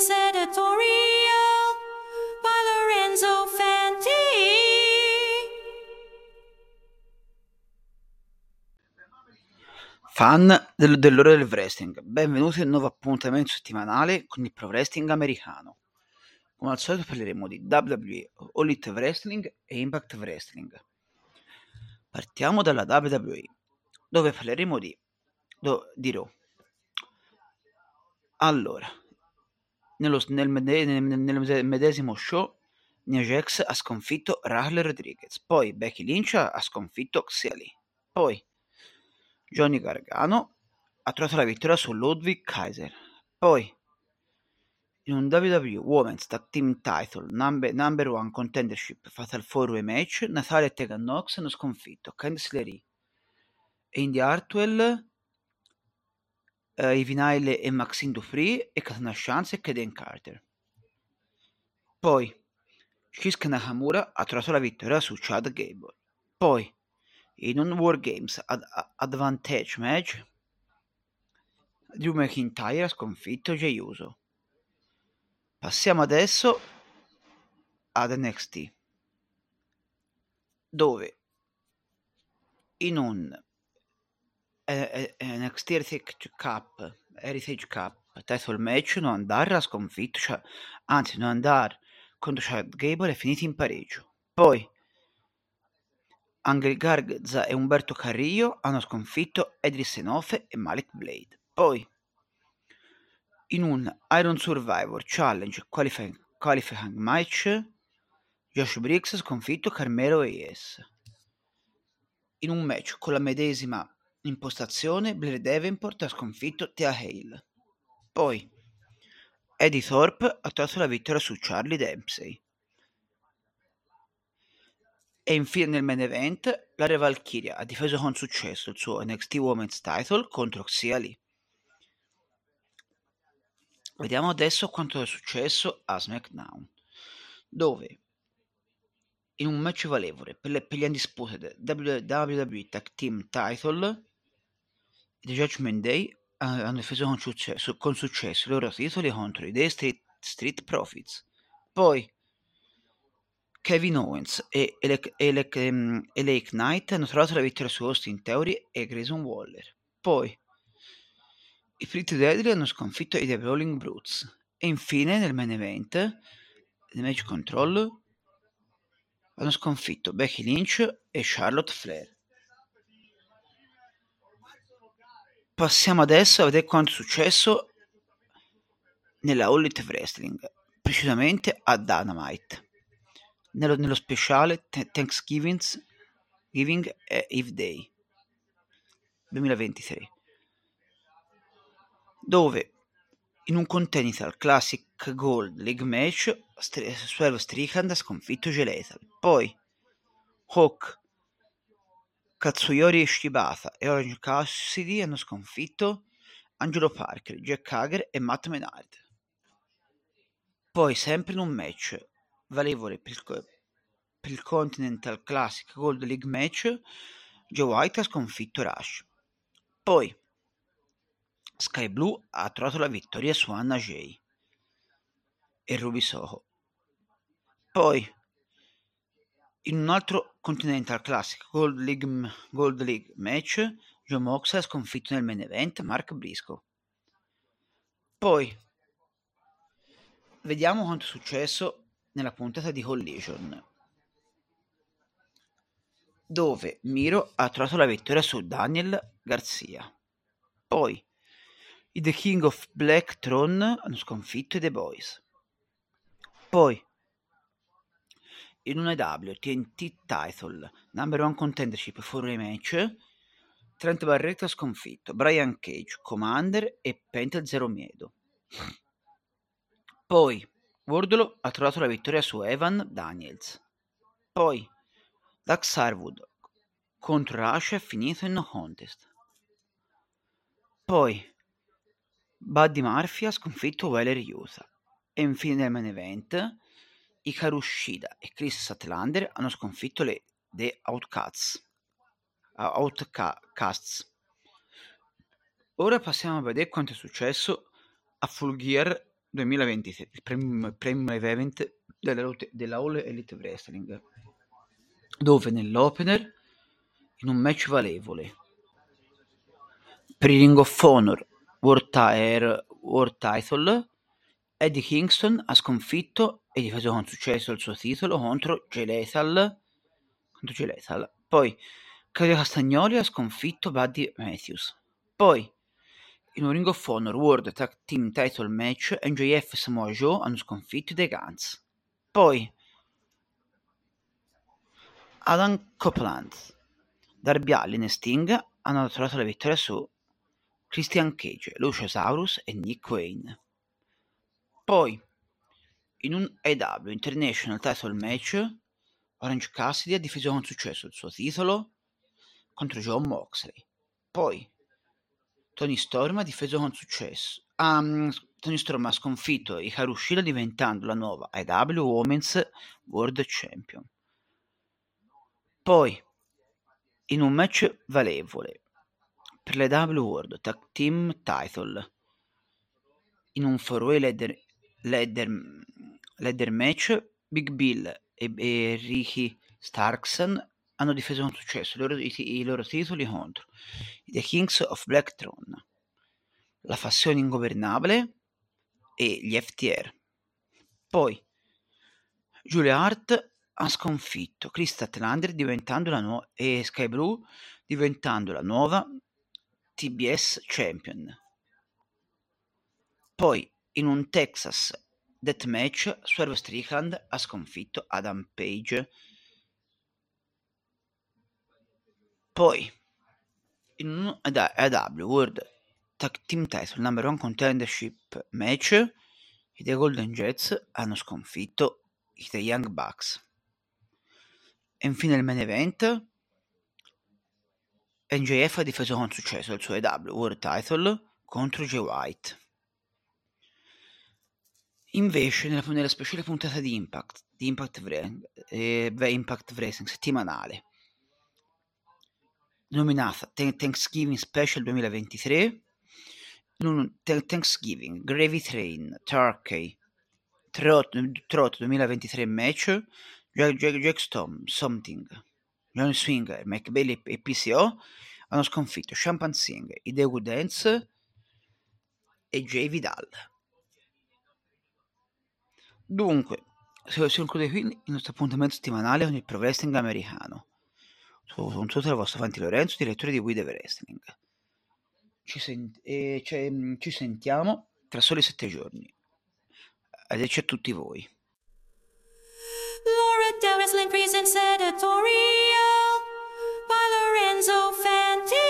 Women's Editorial by Lorenzo Fanti. Fan del- dell'ora del wrestling, benvenuti al nuovo appuntamento settimanale con il pro wrestling americano. Come al solito parleremo di WWE, All Elite Wrestling e Impact Wrestling. Partiamo dalla WWE, dove parleremo di, di Raw. Allora, nello, nel, nel- nel medesimo show, Nia Jax ha sconfitto Raquel Rodriguez, poi Becky Lynch ha sconfitto Xia Li, poi Johnny Gargano ha trovato la vittoria su Ludwig Kaiser. Poi, in un WWE Women's Tag Team Title number, number One Contendership Fatal 4 match, Natalia e Tegan Nox hanno sconfitto Candice LeRae e Indy Hartwell, eh, Ivy Nile e Maxine Dupri e Katana e Kaden Carter. Poi, Shinsuke Nakamura ha trovato la vittoria su Chad Gable. Poi, in un Wargames ad- a- Advantage match, Drew McIntyre ha sconfitto Jey Uso. Passiamo adesso ad NXT, dove in un eh, eh, NXT Heritage Cup, Heritage Cup title match non andare ha sconfitto, cioè, anzi non andare contro Chad Gable è finito in pareggio. Poi Angel Garza e Umberto Carrillo hanno sconfitto Edris Enofe e Malik Blade. Poi, in un Iron Survivor Challenge qualifying, qualifying match, Josh Briggs ha sconfitto Carmelo Hayes. In un match con la medesima impostazione, Blair Davenport ha sconfitto Thea Hale. Poi, Eddie Thorpe ha trovato la vittoria su Charlie Dempsey. E infine nel main event, la Re Valkyria ha difeso con successo il suo NXT Women's Title contro Xia Li. Vediamo adesso quanto è successo a SmackDown, dove in un match valevole per, le, per gli Undisputed WWE Tag Team Title, The Judgment Day eh, hanno difeso con successo, con successo i loro titoli contro i Day Street, Street Profits. Poi Kevin Owens e e Lake Knight hanno trovato la vittoria su Austin Theory e Grayson Waller. Poi i Pretty Deadly hanno sconfitto i The Rolling Brutes. E infine nel main event, match control, hanno sconfitto Becky Lynch e Charlotte Flair. Passiamo adesso a vedere quanto è successo nella All Elite Wrestling, precisamente a Dynamite. Nello, nello speciale Th- Thanksgiving Giving e Eve Day 2023 dove in un Continental Classic Gold League match Swerve Strickland ha sconfitto Gelethal poi Hawk Katsuyori Shibata e Orange Cassidy hanno sconfitto Angelo Parker, Jack Hager e Matt Menard poi sempre in un match valevole per il, per il Continental Classic Gold League match, Joe White ha sconfitto Rush. Poi Sky Blue ha trovato la vittoria su Anna Jay e Ruby Soho. Poi in un altro Continental Classic Gold League, Gold League match, Joe Moxley ha sconfitto nel main event Mark Briscoe. Poi vediamo quanto è successo nella puntata di Collision, dove Miro ha trovato la vittoria su Daniel Garcia. Poi i The King of Black Throne hanno sconfitto i The Boys. Poi in un AW TNT Title Number One Contendership for Rematch, Trent Barrett ha sconfitto Brian Cage, Commander e Pentel Zero Miedo. Poi Wardlow ha trovato la vittoria su Evan Daniels. Poi Dax Harwood contro Rush è finito in no contest. Poi Buddy Murphy ha sconfitto Weller Yuta. E infine nel main event Hikaru Shida e Chris Statlander hanno sconfitto le The Outcasts. Outcasts. Ora passiamo a vedere quanto è successo a Full Gear 2023, il premium, premium event della, della All Elite Wrestling, dove nell'opener, in un match valevole, per il Ring of Honor World, Tire, World Title, Eddie Kingston ha sconfitto e difeso con successo il suo titolo contro Jay contro Jay. Poi Claudio Castagnoli ha sconfitto Buddy Matthews. Poi in un Ring of Honor World Tag Team Title Match MJF e Samoa Joe hanno sconfitto The Guns. Poi Adam Copeland, Darby Allin e Sting hanno trovato la vittoria su Christian Cage, Luciasaurus e Nick Wayne. Poi, in un AW International Title Match, Orange Cassidy ha difeso con successo il suo titolo contro John Moxley. Poi, Tony Storm ha difeso con successo. Um, Tony Storm ha sconfitto Hikaru Shida diventando la nuova AW Women's World Champion. Poi, in un match valevole per l'AW World Tag Team Title, in un 4-way ladder, ladder, ladder match, Big Bill e, e Ricky Starkson hanno difeso con successo i loro, i, i loro titoli contro The Kings of Black Throne, la fazione ingovernabile e gli FTR. Poi Julia Hart ha sconfitto Chris Atlander diventando la nuova e Sky Blue diventando la nuova TBS Champion. Poi in un Texas Deathmatch Swerve Strickland ha sconfitto Adam Page Poi, in un AW World Tag Team Title Number One Contendership Match, i The Golden Jets hanno sconfitto i The Young Bucks. E infine il main event, NJF ha difeso con successo il suo AW World Title contro Jay White. Invece, nella, nella speciale puntata di Impact, di Impact, eh, Impact Wrestling settimanale, nominata Thanksgiving Special 2023, Thanksgiving, Gravy Train, Turkey, Trot, Trot 2023 match, Jack, Jack, Jack Storm, Something, John Swinger, Mike Bailey e PCO hanno sconfitto Champagne Singh, Good Dance e Jay Vidal. Dunque, sono Circo dei qui il nostro appuntamento settimanale con il pro wrestling americano. Sono, sono tutto il vostro Fanti Lorenzo, direttore di We The Wrestling. Ci, sent- eh, cioè, mm, ci sentiamo tra soli sette giorni. Arrivederci a tutti voi. Laura the Wrestling Presents Editorial by Lorenzo Fanti.